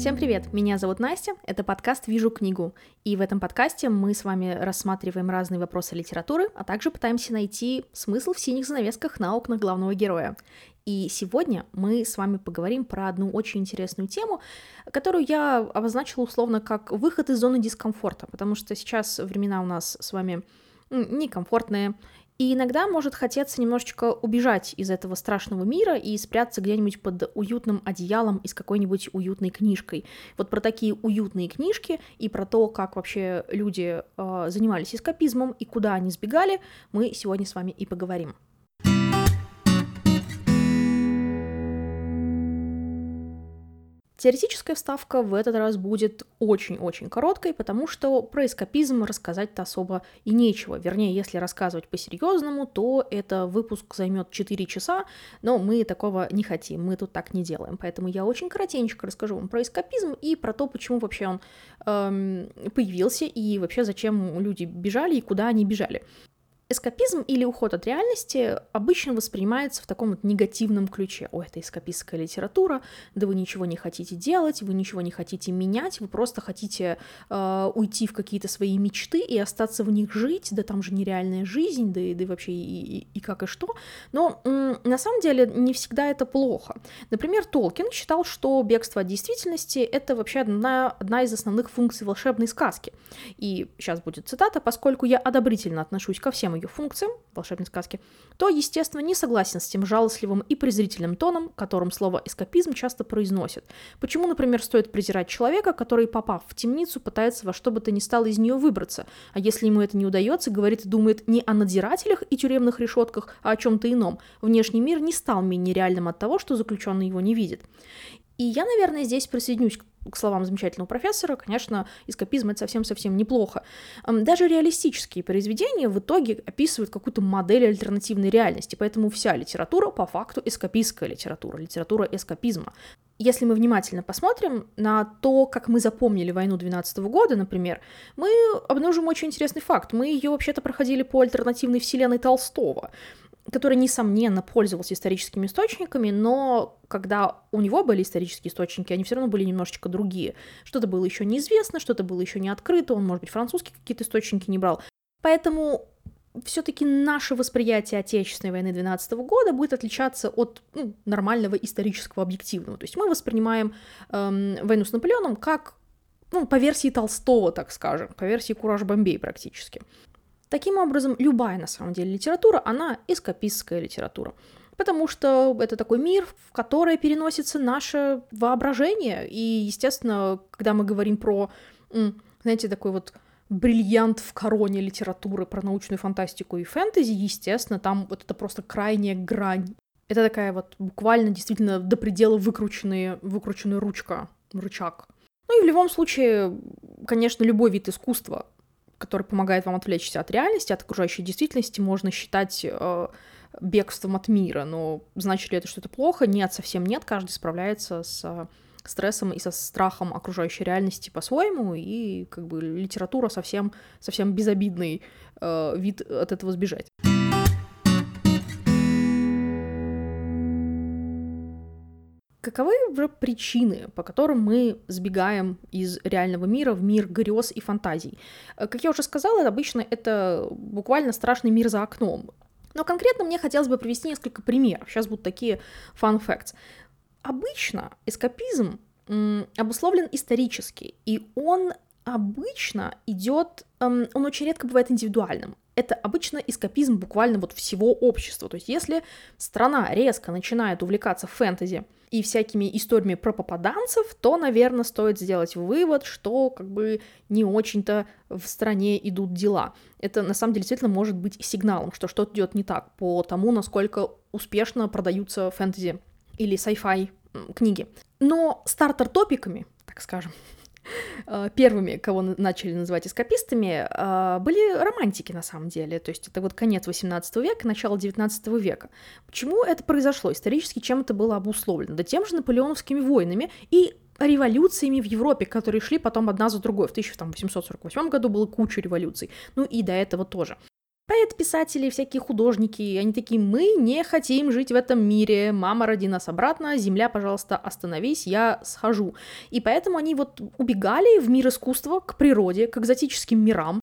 Всем привет! Меня зовут Настя, это подкаст «Вижу книгу», и в этом подкасте мы с вами рассматриваем разные вопросы литературы, а также пытаемся найти смысл в синих занавесках на окнах главного героя. И сегодня мы с вами поговорим про одну очень интересную тему, которую я обозначила условно как выход из зоны дискомфорта, потому что сейчас времена у нас с вами некомфортные, и иногда может хотеться немножечко убежать из этого страшного мира и спрятаться где-нибудь под уютным одеялом и с какой-нибудь уютной книжкой. Вот про такие уютные книжки и про то, как вообще люди э, занимались эскапизмом и куда они сбегали, мы сегодня с вами и поговорим. Теоретическая вставка в этот раз будет очень-очень короткой, потому что про эскапизм рассказать-то особо и нечего. Вернее, если рассказывать по-серьезному, то это выпуск займет 4 часа, но мы такого не хотим, мы тут так не делаем. Поэтому я очень коротенько расскажу вам про эскапизм и про то, почему вообще он эм, появился и вообще зачем люди бежали и куда они бежали. Эскапизм или уход от реальности обычно воспринимается в таком вот негативном ключе. О, это эскапистская литература, да вы ничего не хотите делать, вы ничего не хотите менять, вы просто хотите э, уйти в какие-то свои мечты и остаться в них жить, да там же нереальная жизнь, да, да и вообще и, и, и как и что. Но на самом деле не всегда это плохо. Например, Толкин считал, что бегство от действительности — это вообще одна, одна из основных функций волшебной сказки. И сейчас будет цитата, поскольку я одобрительно отношусь ко всем ее функциям волшебной сказки, то, естественно, не согласен с тем жалостливым и презрительным тоном, которым слово «эскапизм» часто произносят. Почему, например, стоит презирать человека, который, попав в темницу, пытается во что бы то ни стало из нее выбраться, а если ему это не удается, говорит и думает не о надзирателях и тюремных решетках, а о чем-то ином. Внешний мир не стал менее реальным от того, что заключенный его не видит. И я, наверное, здесь присоединюсь к словам замечательного профессора, конечно, эскапизм — это совсем-совсем неплохо. Даже реалистические произведения в итоге описывают какую-то модель альтернативной реальности, поэтому вся литература по факту эскапистская литература, литература эскапизма. Если мы внимательно посмотрим на то, как мы запомнили войну 12 года, например, мы обнаружим очень интересный факт. Мы ее вообще-то проходили по альтернативной вселенной Толстого который, несомненно, пользовался историческими источниками, но когда у него были исторические источники, они все равно были немножечко другие. Что-то было еще неизвестно, что-то было еще не открыто, он, может быть, французские какие-то источники не брал. Поэтому все-таки наше восприятие Отечественной войны 12 года будет отличаться от ну, нормального исторического объективного. То есть мы воспринимаем эм, войну с Наполеоном как ну, по версии Толстого, так скажем, по версии Кураж Бомбей практически. Таким образом, любая, на самом деле, литература, она эскапистская литература. Потому что это такой мир, в который переносится наше воображение. И, естественно, когда мы говорим про, знаете, такой вот бриллиант в короне литературы про научную фантастику и фэнтези, естественно, там вот это просто крайняя грань. Это такая вот буквально действительно до предела выкрученная, выкрученная ручка, рычаг. Ну и в любом случае, конечно, любой вид искусства который помогает вам отвлечься от реальности, от окружающей действительности, можно считать э, бегством от мира. Но значит ли это, что это плохо? Нет, совсем нет. Каждый справляется с э, стрессом и со страхом окружающей реальности по-своему, и как бы литература совсем, совсем безобидный э, вид от этого сбежать. Каковы же причины, по которым мы сбегаем из реального мира в мир грез и фантазий? Э, как я уже сказала, обычно это буквально страшный мир за окном. Но конкретно мне хотелось бы привести несколько примеров. Сейчас будут такие fun facts. Обычно эскапизм обусловлен исторически, и он обычно идет, эм, он очень редко бывает индивидуальным это обычно эскапизм буквально вот всего общества. То есть если страна резко начинает увлекаться фэнтези и всякими историями про попаданцев, то, наверное, стоит сделать вывод, что как бы не очень-то в стране идут дела. Это на самом деле действительно может быть сигналом, что что-то идет не так по тому, насколько успешно продаются фэнтези или sci-fi книги. Но стартер-топиками, так скажем, первыми, кого начали называть эскапистами, э, были романтики на самом деле. То есть это вот конец 18 века, начало 19 века. Почему это произошло? Исторически чем это было обусловлено? Да тем же наполеоновскими войнами и революциями в Европе, которые шли потом одна за другой. В 1848 году было куча революций. Ну и до этого тоже. Поэт-писатели, всякие художники, они такие, мы не хотим жить в этом мире, мама, роди нас обратно, земля, пожалуйста, остановись, я схожу. И поэтому они вот убегали в мир искусства, к природе, к экзотическим мирам,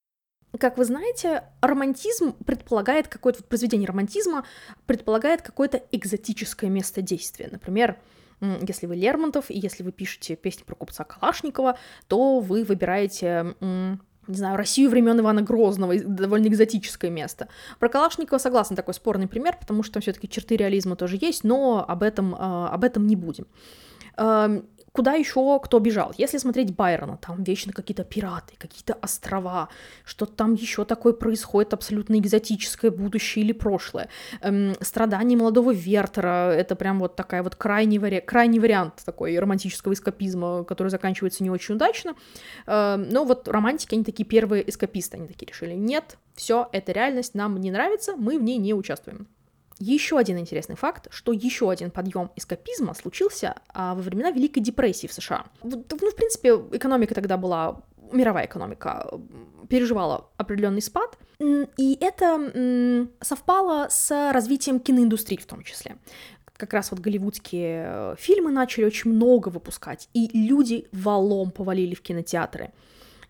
как вы знаете, романтизм предполагает какое-то вот произведение романтизма предполагает какое-то экзотическое место действия. Например, если вы Лермонтов, и если вы пишете песни про купца Калашникова, то вы выбираете не знаю, Россию времен Ивана Грозного, довольно экзотическое место. Про Калашникова согласна, такой спорный пример, потому что там все-таки черты реализма тоже есть, но об этом, а, об этом не будем. Куда еще кто бежал? Если смотреть Байрона, там вечно какие-то пираты, какие-то острова, что-то там еще такое происходит абсолютно экзотическое будущее или прошлое. Эм, страдания молодого Вертера, это прям вот такая вот крайний, вари... крайний вариант такой романтического эскапизма, который заканчивается не очень удачно. Эм, но вот романтики, они такие первые эскаписты, они такие решили, нет, все, это реальность, нам не нравится, мы в ней не участвуем. Еще один интересный факт, что еще один подъем эскапизма случился а, во времена Великой депрессии в США. Ну, в принципе, экономика тогда была, мировая экономика переживала определенный спад, и это совпало с развитием киноиндустрии в том числе как раз вот голливудские э, фильмы начали очень много выпускать, и люди валом повалили в кинотеатры.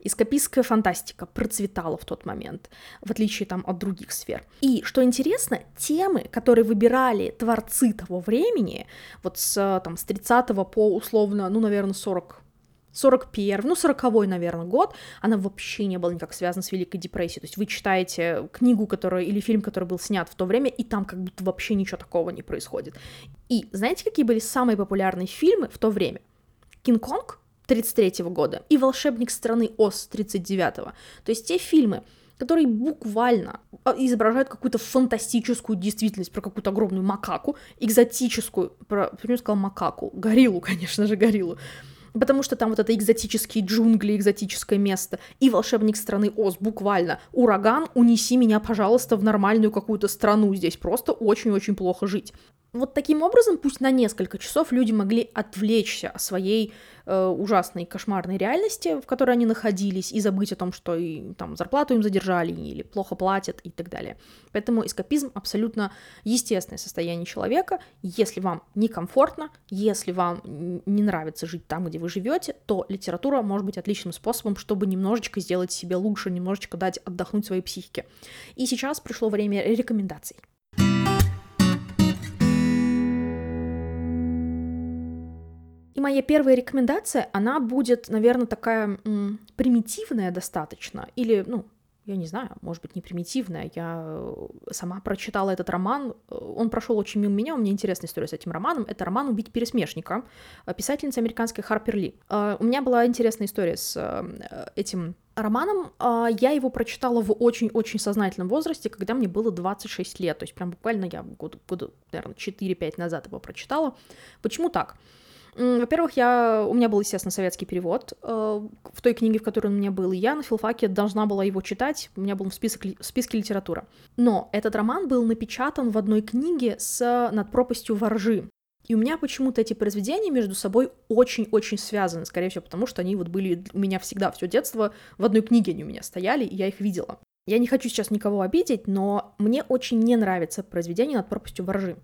Эскапистская фантастика процветала в тот момент, в отличие там от других сфер. И, что интересно, темы, которые выбирали творцы того времени, вот с, там, с 30 по условно, ну, наверное, 40 41, ну, 40 наверное, год, она вообще не была никак связана с Великой депрессией. То есть вы читаете книгу, которая, или фильм, который был снят в то время, и там как будто вообще ничего такого не происходит. И знаете, какие были самые популярные фильмы в то время? Кинг-Конг 33 года и «Волшебник страны Оз» 39-го. То есть те фильмы, которые буквально а, изображают какую-то фантастическую действительность про какую-то огромную макаку, экзотическую, про, почему я сказала макаку? Гориллу, конечно же, гориллу. Потому что там вот это экзотические джунгли, экзотическое место. И волшебник страны Оз, буквально. Ураган, унеси меня, пожалуйста, в нормальную какую-то страну. Здесь просто очень-очень плохо жить. Вот таким образом, пусть на несколько часов люди могли отвлечься от своей э, ужасной кошмарной реальности, в которой они находились, и забыть о том, что и, там зарплату им задержали или плохо платят и так далее. Поэтому эскапизм абсолютно естественное состояние человека. Если вам некомфортно, если вам не нравится жить там, где вы живете, то литература может быть отличным способом, чтобы немножечко сделать себе лучше, немножечко дать отдохнуть своей психике. И сейчас пришло время рекомендаций. И моя первая рекомендация, она будет, наверное, такая м, примитивная достаточно, или, ну, я не знаю, может быть, не примитивная. Я э, сама прочитала этот роман, э, он прошел очень мимо меня, у меня интересная история с этим романом. Это роман «Убить пересмешника» э, писательницы американской Харпер Ли. У меня была интересная история с этим романом. Я его прочитала в очень-очень сознательном возрасте, когда мне было 26 лет, то есть прям буквально я года, года наверное, 4-5 назад его прочитала. Почему так? Во-первых, я... у меня был, естественно, советский перевод э, в той книге, в которой он у меня был, и я на филфаке должна была его читать, у меня был в, список, в списке литература. Но этот роман был напечатан в одной книге с «Над пропастью воржи», и у меня почему-то эти произведения между собой очень-очень связаны, скорее всего, потому что они вот были у меня всегда все детство, в одной книге они у меня стояли, и я их видела. Я не хочу сейчас никого обидеть, но мне очень не нравится произведение «Над пропастью воржи».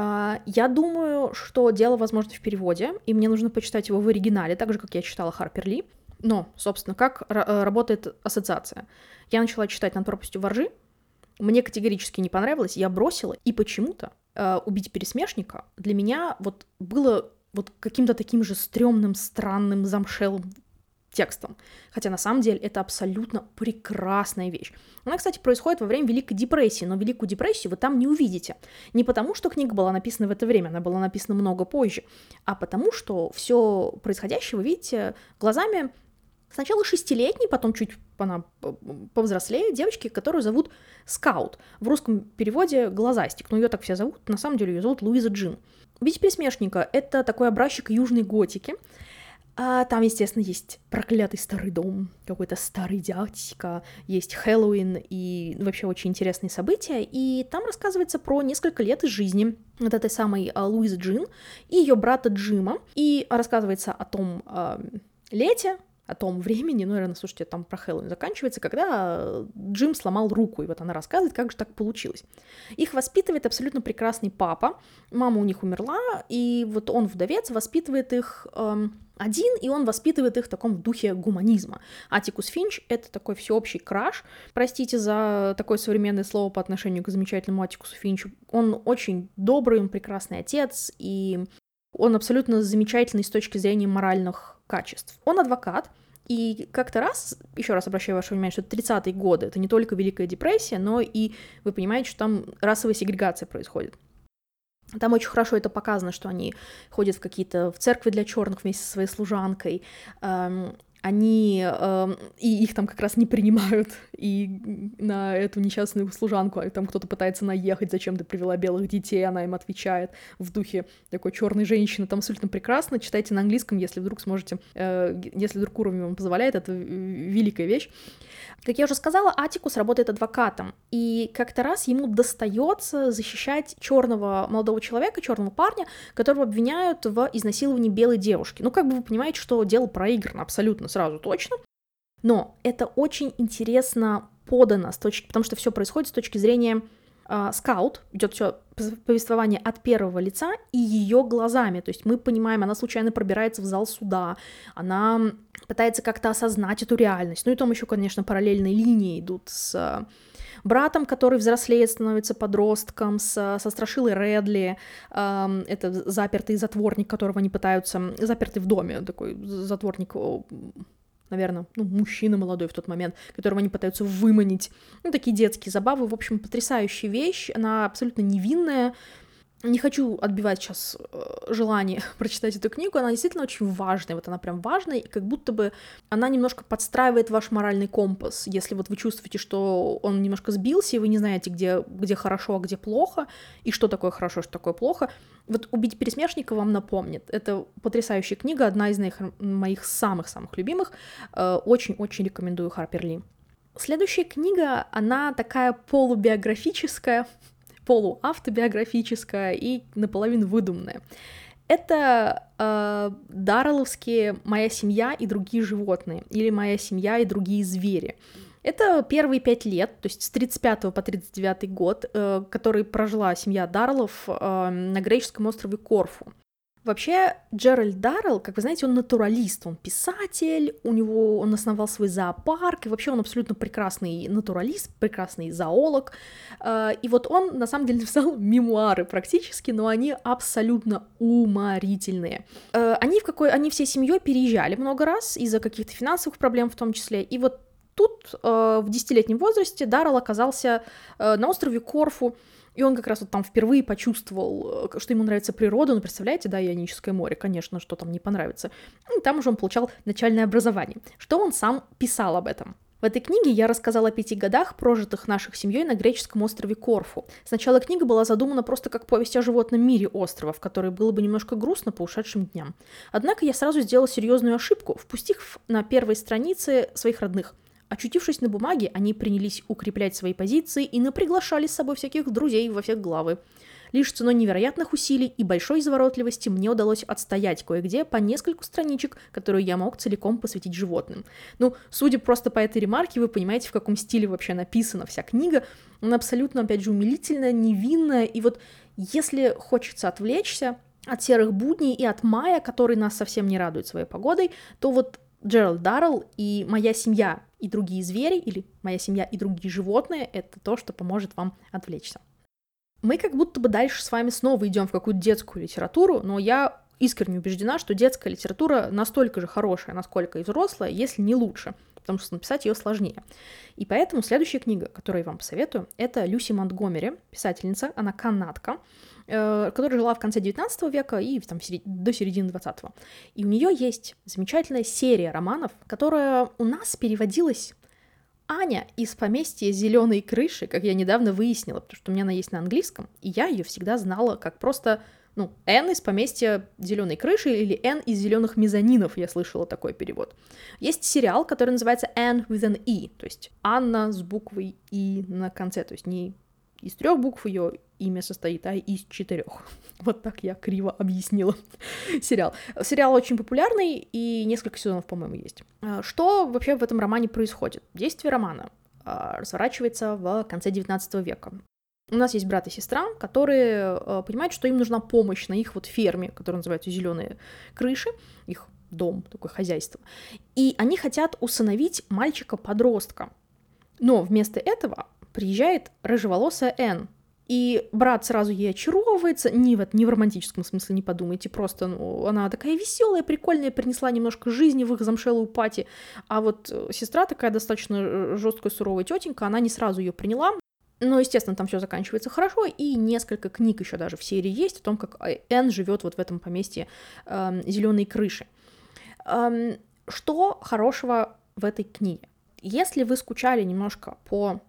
А, я думаю, что дело, возможно, в переводе, и мне нужно почитать его в оригинале, так же, как я читала Харпер Ли. Но, собственно, как э, работает ассоциация? Я начала читать «Над пропастью воржи», мне категорически не понравилось, я бросила, и почему-то э, «Убить пересмешника» для меня вот было вот каким-то таким же стрёмным, странным, замшелым текстом. Хотя на самом деле это абсолютно прекрасная вещь. Она, кстати, происходит во время Великой депрессии, но Великую депрессию вы там не увидите. Не потому, что книга была написана в это время, она была написана много позже, а потому, что все происходящее вы видите глазами Сначала шестилетней, потом чуть она повзрослее, девочки, которую зовут Скаут. В русском переводе глазастик, но ее так все зовут, на самом деле ее зовут Луиза Джин. Видите пересмешника — это такой образчик южной готики, а там, естественно, есть проклятый старый дом, какой-то старый дядька, есть Хэллоуин и вообще очень интересные события. И там рассказывается про несколько лет из жизни вот этой самой а, Луизы Джин и ее брата Джима. И рассказывается о том э, лете, о том времени, ну, наверное, слушайте, там про Хэллоуин заканчивается, когда Джим сломал руку, и вот она рассказывает, как же так получилось. Их воспитывает абсолютно прекрасный папа, мама у них умерла, и вот он вдовец, воспитывает их эм, один, и он воспитывает их в таком духе гуманизма. Атикус Финч — это такой всеобщий краш, простите за такое современное слово по отношению к замечательному Атикусу Финчу. Он очень добрый, он прекрасный отец, и он абсолютно замечательный с точки зрения моральных качеств. Он адвокат, и как-то раз, еще раз обращаю ваше внимание, что это 30-е годы, это не только Великая депрессия, но и вы понимаете, что там расовая сегрегация происходит. Там очень хорошо это показано, что они ходят в какие-то в церкви для черных вместе со своей служанкой. Эм, они э, и их там как раз не принимают, и на эту несчастную служанку там кто-то пытается наехать, зачем ты привела белых детей, она им отвечает в духе такой черной женщины, там абсолютно прекрасно, читайте на английском, если вдруг сможете, э, если вдруг уровень вам позволяет, это великая вещь. Как я уже сказала, Атикус работает адвокатом, и как-то раз ему достается защищать черного молодого человека, черного парня, которого обвиняют в изнасиловании белой девушки. Ну, как бы вы понимаете, что дело проиграно абсолютно сразу точно. Но это очень интересно подано, с точки, потому что все происходит с точки зрения скаут, идет все повествование от первого лица и ее глазами. То есть мы понимаем, она случайно пробирается в зал суда, она пытается как-то осознать эту реальность. Ну и там еще, конечно, параллельные линии идут с братом, который взрослеет, становится подростком, с, со Страшилой Редли, э, это запертый затворник, которого они пытаются, запертый в доме, такой затворник наверное, ну, мужчина молодой в тот момент, которого они пытаются выманить. Ну, такие детские забавы. В общем, потрясающая вещь. Она абсолютно невинная, не хочу отбивать сейчас э, желание прочитать эту книгу, она действительно очень важная, вот она прям важная, и как будто бы она немножко подстраивает ваш моральный компас, если вот вы чувствуете, что он немножко сбился, и вы не знаете, где, где хорошо, а где плохо, и что такое хорошо, что такое плохо, вот «Убить пересмешника» вам напомнит. Это потрясающая книга, одна из моих, моих самых-самых любимых, э, очень-очень рекомендую Харпер Ли. Следующая книга, она такая полубиографическая, полуавтобиографическая и наполовину выдуманная. Это э, Даррелловские «Моя семья и другие животные» или «Моя семья и другие звери». Это первые пять лет, то есть с 35 по 39 год, э, который прожила семья Дарлов э, на греческом острове Корфу. Вообще, Джеральд Даррелл, как вы знаете, он натуралист, он писатель, у него он основал свой зоопарк, и вообще он абсолютно прекрасный натуралист, прекрасный зоолог. Э, и вот он, на самом деле, написал мемуары практически, но они абсолютно уморительные. Э, они, в какой... они всей семьей переезжали много раз из-за каких-то финансовых проблем в том числе, и вот тут э, в десятилетнем возрасте Даррелл оказался на острове Корфу, и он как раз вот там впервые почувствовал, э, что ему нравится природа. Ну, представляете, да, Ионическое море, конечно, что там не понравится. И там уже он получал начальное образование. Что он сам писал об этом? В этой книге я рассказала о пяти годах, прожитых наших семьей на греческом острове Корфу. Сначала книга была задумана просто как повесть о животном мире острова, в которой было бы немножко грустно по ушедшим дням. Однако я сразу сделала серьезную ошибку, впустив на первой странице своих родных – Очутившись на бумаге, они принялись укреплять свои позиции и наприглашали с собой всяких друзей во все главы. Лишь ценой невероятных усилий и большой изворотливости мне удалось отстоять кое-где по нескольку страничек, которые я мог целиком посвятить животным. Ну, судя просто по этой ремарке, вы понимаете, в каком стиле вообще написана вся книга. Она абсолютно, опять же, умилительная, невинная, и вот если хочется отвлечься от серых будней и от мая, который нас совсем не радует своей погодой, то вот Джеральд Даррелл и «Моя семья и другие звери» или «Моя семья и другие животные» — это то, что поможет вам отвлечься. Мы как будто бы дальше с вами снова идем в какую-то детскую литературу, но я искренне убеждена, что детская литература настолько же хорошая, насколько и взрослая, если не лучше, потому что написать ее сложнее. И поэтому следующая книга, которую я вам посоветую, это Люси Монтгомери, писательница, она канадка, которая жила в конце 19 века и там, до середины 20-го. И у нее есть замечательная серия романов, которая у нас переводилась Аня из поместья зеленой крыши, как я недавно выяснила, потому что у меня она есть на английском, и я ее всегда знала как просто ну, Н из поместья зеленой крыши или Н из зеленых мезонинов, я слышала такой перевод. Есть сериал, который называется Anne with an E, то есть Анна с буквой И на конце, то есть не из трех букв ее имя состоит, а из четырех. Вот так я криво объяснила сериал. Сериал очень популярный, и несколько сезонов, по-моему, есть. А, что вообще в этом романе происходит? Действие романа а, разворачивается в конце 19 века. У нас есть брат и сестра, которые э, понимают, что им нужна помощь на их вот ферме, которая называется Зеленые крыши, их дом, такое хозяйство. И они хотят усыновить мальчика-подростка. Но вместо этого приезжает рыжеволосая Энн, и брат сразу ей очаровывается, не в, не в романтическом смысле, не подумайте, просто ну, она такая веселая, прикольная, принесла немножко жизни в их замшелую пати, а вот э, сестра такая достаточно э, жесткая, суровая тетенька, она не сразу ее приняла, но, естественно, там все заканчивается хорошо, и несколько книг еще даже в серии есть о том, как э, Энн живет вот в этом поместье э, эм, зеленой крыши. Эм, что хорошего в этой книге? Если вы скучали немножко по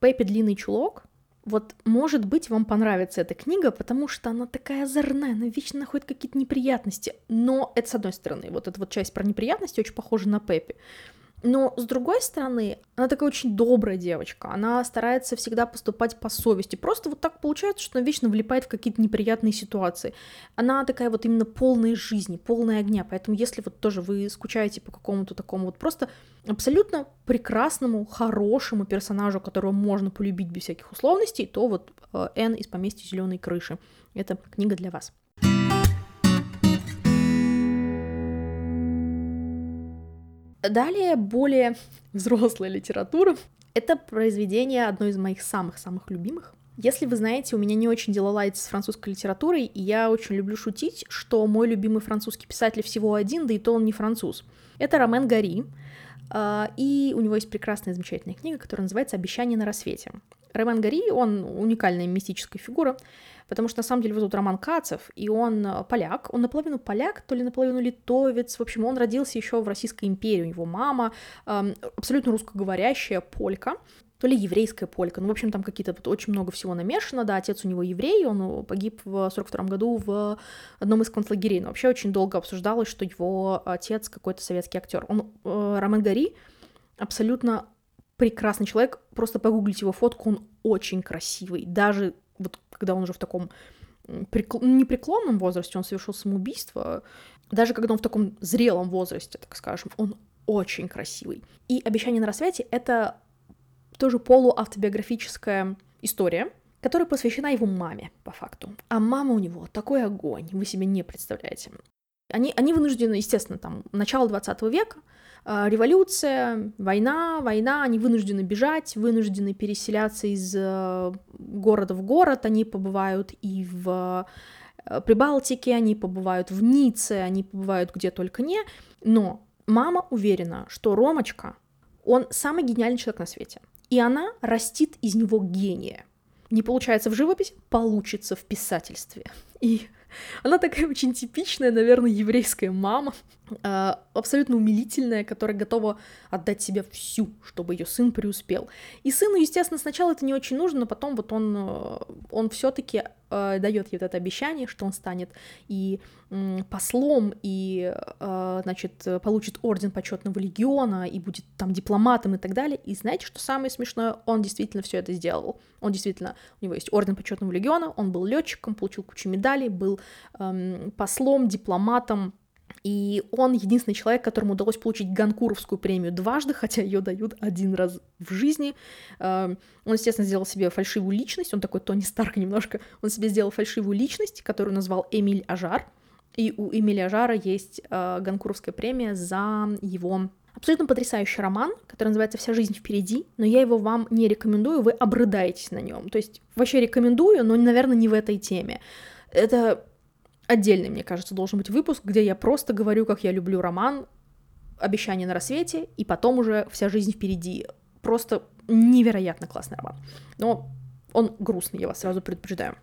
Пеппи Длинный Чулок, вот, может быть, вам понравится эта книга, потому что она такая озорная, она вечно находит какие-то неприятности. Но это с одной стороны. Вот эта вот часть про неприятности очень похожа на Пеппи. Но с другой стороны, она такая очень добрая девочка, она старается всегда поступать по совести. Просто вот так получается, что она вечно влипает в какие-то неприятные ситуации. Она такая вот именно полная жизни, полная огня. Поэтому если вот тоже вы скучаете по какому-то такому вот просто абсолютно прекрасному, хорошему персонажу, которого можно полюбить без всяких условностей, то вот э, Энн из поместья зеленой крыши. Это книга для вас. Далее более взрослая литература. Это произведение одно из моих самых-самых любимых. Если вы знаете, у меня не очень дела ладятся с французской литературой, и я очень люблю шутить, что мой любимый французский писатель всего один, да и то он не француз. Это Ромен Гари, а, и у него есть прекрасная замечательная книга, которая называется «Обещание на рассвете». Ромен Гари, он уникальная мистическая фигура, потому что на самом деле его зовут Роман Кацев, и он э, поляк, он наполовину поляк, то ли наполовину литовец, в общем, он родился еще в Российской империи, у него мама э, абсолютно русскоговорящая полька, то ли еврейская полька, ну, в общем, там какие-то вот очень много всего намешано, да, отец у него еврей, он э, погиб в 42 году в одном из концлагерей, но вообще очень долго обсуждалось, что его отец какой-то советский актер. Он, э, Ромен Гари, абсолютно прекрасный человек, просто погуглите его фотку, он очень красивый, даже вот когда он уже в таком прикл... непреклонном возрасте, он совершил самоубийство, даже когда он в таком зрелом возрасте, так скажем, он очень красивый. И «Обещание на рассвете» — это тоже полуавтобиографическая история, которая посвящена его маме, по факту. А мама у него такой огонь, вы себе не представляете. Они, они вынуждены, естественно, там, начало 20 века, революция, война, война, они вынуждены бежать, вынуждены переселяться из э, города в город, они побывают и в э, Прибалтике, они побывают в Ницце, они побывают где только не, но мама уверена, что Ромочка, он самый гениальный человек на свете, и она растит из него гения. Не получается в живописи, получится в писательстве. И она такая очень типичная, наверное, еврейская мама, э, абсолютно умилительная, которая готова отдать себя всю, чтобы ее сын преуспел. И сыну, естественно, сначала это не очень нужно, но потом вот он, э, он все-таки э, дает ей вот это обещание, что он станет и э, послом, и, э, значит, получит орден почетного легиона, и будет там дипломатом и так далее. И знаете, что самое смешное? Он действительно все это сделал. Он действительно, у него есть орден почетного легиона, он был летчиком, получил кучу медалей, был э, послом, дипломатом, и он единственный человек, которому удалось получить Ганкуровскую премию дважды, хотя ее дают один раз в жизни. Эм, он, естественно, сделал себе фальшивую личность, он такой Тони Старк немножко. Он себе сделал фальшивую личность, которую назвал Эмиль Ажар. И у Эмиля Ажара есть э, Ганкуровская премия за его абсолютно потрясающий роман, который называется «Вся жизнь впереди», но я его вам не рекомендую, вы обрыдаетесь на нем. То есть вообще рекомендую, но, наверное, не в этой теме. Это отдельный, мне кажется, должен быть выпуск, где я просто говорю, как я люблю роман «Обещание на рассвете», и потом уже «Вся жизнь впереди». Просто невероятно классный роман. Но он грустный, я вас сразу предупреждаю.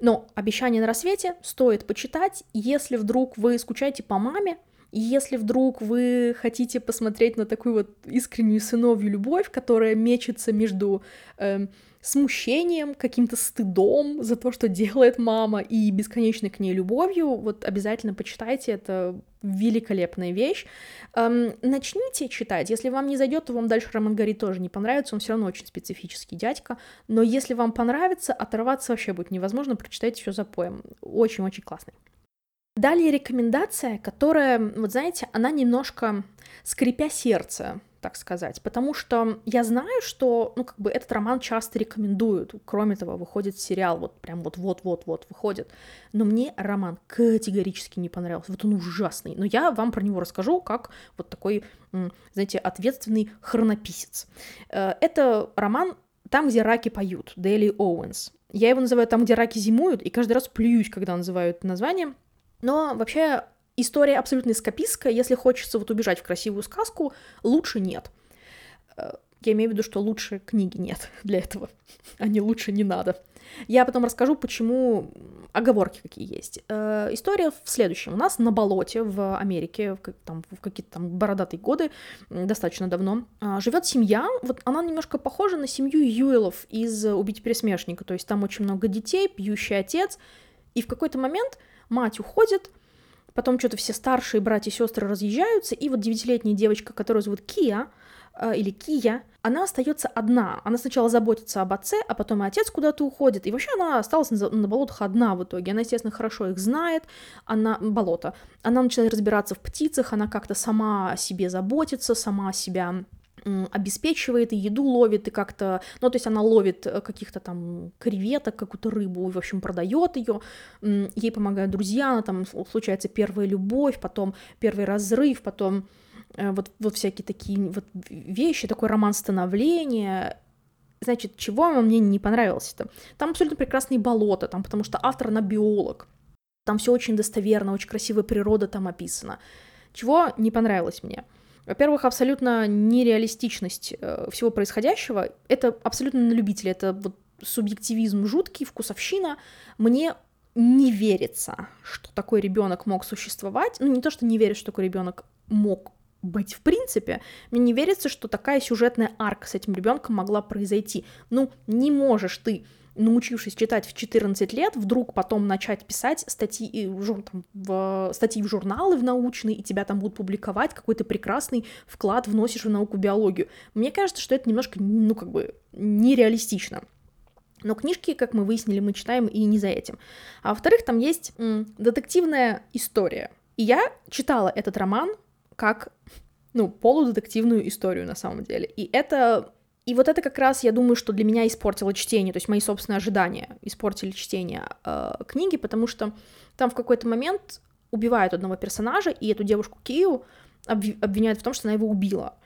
Но «Обещание на рассвете» стоит почитать, если вдруг вы скучаете по маме, если вдруг вы хотите посмотреть на такую вот искреннюю сыновью любовь, которая мечется между э, смущением, каким-то стыдом за то, что делает мама, и бесконечной к ней любовью. Вот обязательно почитайте, это великолепная вещь. Эм, начните читать. Если вам не зайдет, то вам дальше Роман Гори тоже не понравится. Он все равно очень специфический дядька. Но если вам понравится, оторваться вообще будет невозможно. Прочитайте все за поем. Очень-очень классный. Далее рекомендация, которая, вот знаете, она немножко скрипя сердце, так сказать, потому что я знаю, что, ну, как бы этот роман часто рекомендуют, кроме того, выходит сериал, вот прям вот-вот-вот-вот выходит, но мне роман категорически не понравился, вот он ужасный, но я вам про него расскажу как вот такой, знаете, ответственный хронописец. Э, это роман «Там, где раки поют», Дейли Оуэнс. Я его называю «Там, где раки зимуют», и каждый раз плююсь, когда называю это название, но вообще история абсолютно эскапистская. Если хочется вот убежать в красивую сказку, лучше нет. Э, я имею в виду, что лучше книги нет для этого, а не лучше не надо. Я потом расскажу, почему оговорки какие есть. Э, история в следующем. У нас на болоте в Америке, в, там, в какие-то там бородатые годы, достаточно давно, э, живет семья. Вот она немножко похожа на семью Юэлов из «Убить пересмешника». То есть там очень много детей, пьющий отец. И в какой-то момент мать уходит, потом что-то все старшие братья и сестры разъезжаются, и вот девятилетняя девочка, которую зовут Кия, э, или Кия, она остается одна. Она сначала заботится об отце, а потом и отец куда-то уходит. И вообще она осталась на, на болотах одна в итоге. Она, естественно, хорошо их знает, она болото. Она начинает разбираться в птицах, она как-то сама о себе заботится, сама себя обеспечивает, и еду ловит, и как-то, ну, то есть она ловит э, каких-то там креветок, какую-то рыбу, и, в общем, продает ее, ей помогают друзья, она там случается первая любовь, потом первый разрыв, потом э, вот, вот всякие такие вот вещи, такой роман становления, Значит, чего мне не понравилось-то? Там абсолютно прекрасные болота, там, потому что автор, она биолог. Там все очень достоверно, очень красивая природа там описана. Чего не понравилось мне? Во-первых, абсолютно нереалистичность э, всего происходящего. Это абсолютно на любителя. Это вот субъективизм жуткий, вкусовщина. Мне не верится, что такой ребенок мог существовать. Ну, не то, что не верю, что такой ребенок мог быть в принципе. Мне не верится, что такая сюжетная арка с этим ребенком могла произойти. Ну, не можешь ты научившись читать в 14 лет, вдруг потом начать писать статьи, жур, там, в, статьи в журналы в научные, и тебя там будут публиковать, какой то прекрасный вклад вносишь в науку биологию. Мне кажется, что это немножко, ну, как бы, нереалистично. Но книжки, как мы выяснили, мы читаем и не за этим. А во-вторых, там есть м, детективная история. И я читала этот роман как, ну, полудетективную историю на самом деле. И это и вот это как раз, я думаю, что для меня испортило чтение, то есть мои собственные ожидания испортили чтение э, книги, потому что там в какой-то момент убивают одного персонажа, и эту девушку Кию обвиняют в том, что она его убила.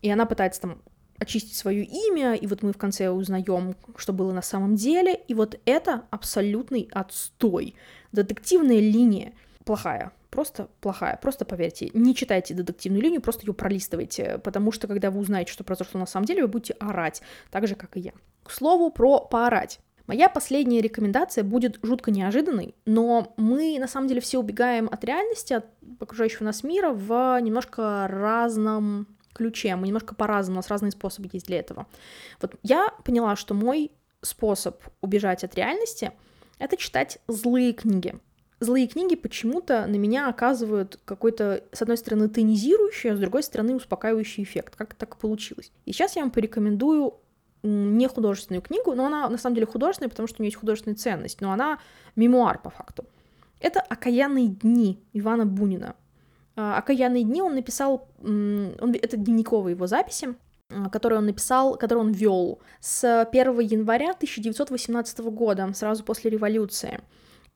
И она пытается там очистить свое имя, и вот мы в конце узнаем, что было на самом деле, и вот это абсолютный отстой. Детективная линия плохая просто плохая. Просто поверьте, не читайте детективную линию, просто ее пролистывайте, потому что когда вы узнаете, что произошло на самом деле, вы будете орать, так же, как и я. К слову, про поорать. Моя последняя рекомендация будет жутко неожиданной, но мы на самом деле все убегаем от реальности, от окружающего нас мира в немножко разном ключе. Мы немножко по-разному, у нас разные способы есть для этого. Вот я поняла, что мой способ убежать от реальности — это читать злые книги злые книги почему-то на меня оказывают какой-то, с одной стороны, тонизирующий, а с другой стороны, успокаивающий эффект. Как так получилось? И сейчас я вам порекомендую не художественную книгу, но она на самом деле художественная, потому что у нее есть художественная ценность, но она мемуар по факту. Это «Окаянные дни» Ивана Бунина. А, «Окаянные дни» он написал, он, это дневниковые его записи, а, которые он написал, которые он вел с 1 января 1918 года, сразу после революции.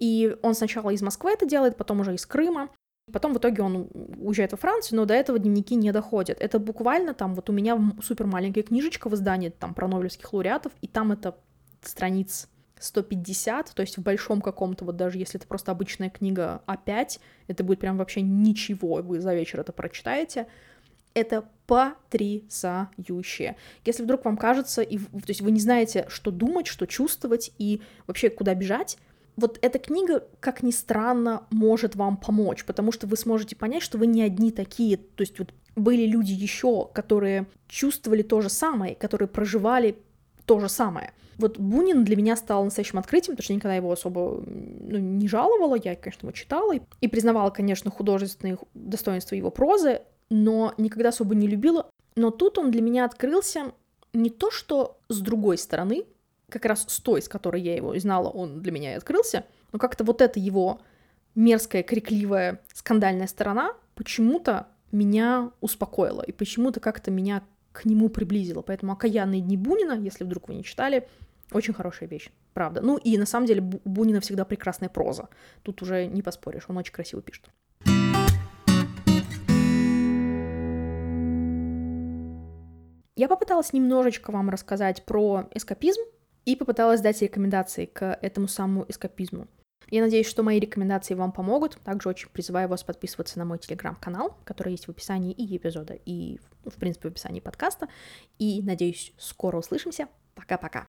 И он сначала из Москвы это делает, потом уже из Крыма. Потом в итоге он уезжает во Францию, но до этого дневники не доходят. Это буквально там, вот у меня супер маленькая книжечка в издании там про нобелевских лауреатов, и там это страниц 150, то есть в большом каком-то, вот даже если это просто обычная книга А5, это будет прям вообще ничего, вы за вечер это прочитаете. Это потрясающе. Если вдруг вам кажется, и, то есть вы не знаете, что думать, что чувствовать и вообще куда бежать, вот эта книга, как ни странно, может вам помочь, потому что вы сможете понять, что вы не одни такие, то есть вот были люди еще, которые чувствовали то же самое, которые проживали то же самое. Вот Бунин для меня стал настоящим открытием, потому что я никогда его особо ну, не жаловала, я, конечно, его читала и, и признавала, конечно, художественные достоинства его прозы, но никогда особо не любила. Но тут он для меня открылся не то, что с другой стороны, как раз с той, с которой я его знала, он для меня и открылся, но как-то вот эта его мерзкая, крикливая, скандальная сторона почему-то меня успокоила и почему-то как-то меня к нему приблизила. Поэтому «Окаянные дни Бунина», если вдруг вы не читали, очень хорошая вещь, правда. Ну и на самом деле у Бунина всегда прекрасная проза. Тут уже не поспоришь, он очень красиво пишет. Я попыталась немножечко вам рассказать про эскапизм и попыталась дать рекомендации к этому самому эскапизму. Я надеюсь, что мои рекомендации вам помогут. Также очень призываю вас подписываться на мой телеграм-канал, который есть в описании и эпизода, и, в принципе, в описании подкаста. И надеюсь, скоро услышимся. Пока-пока.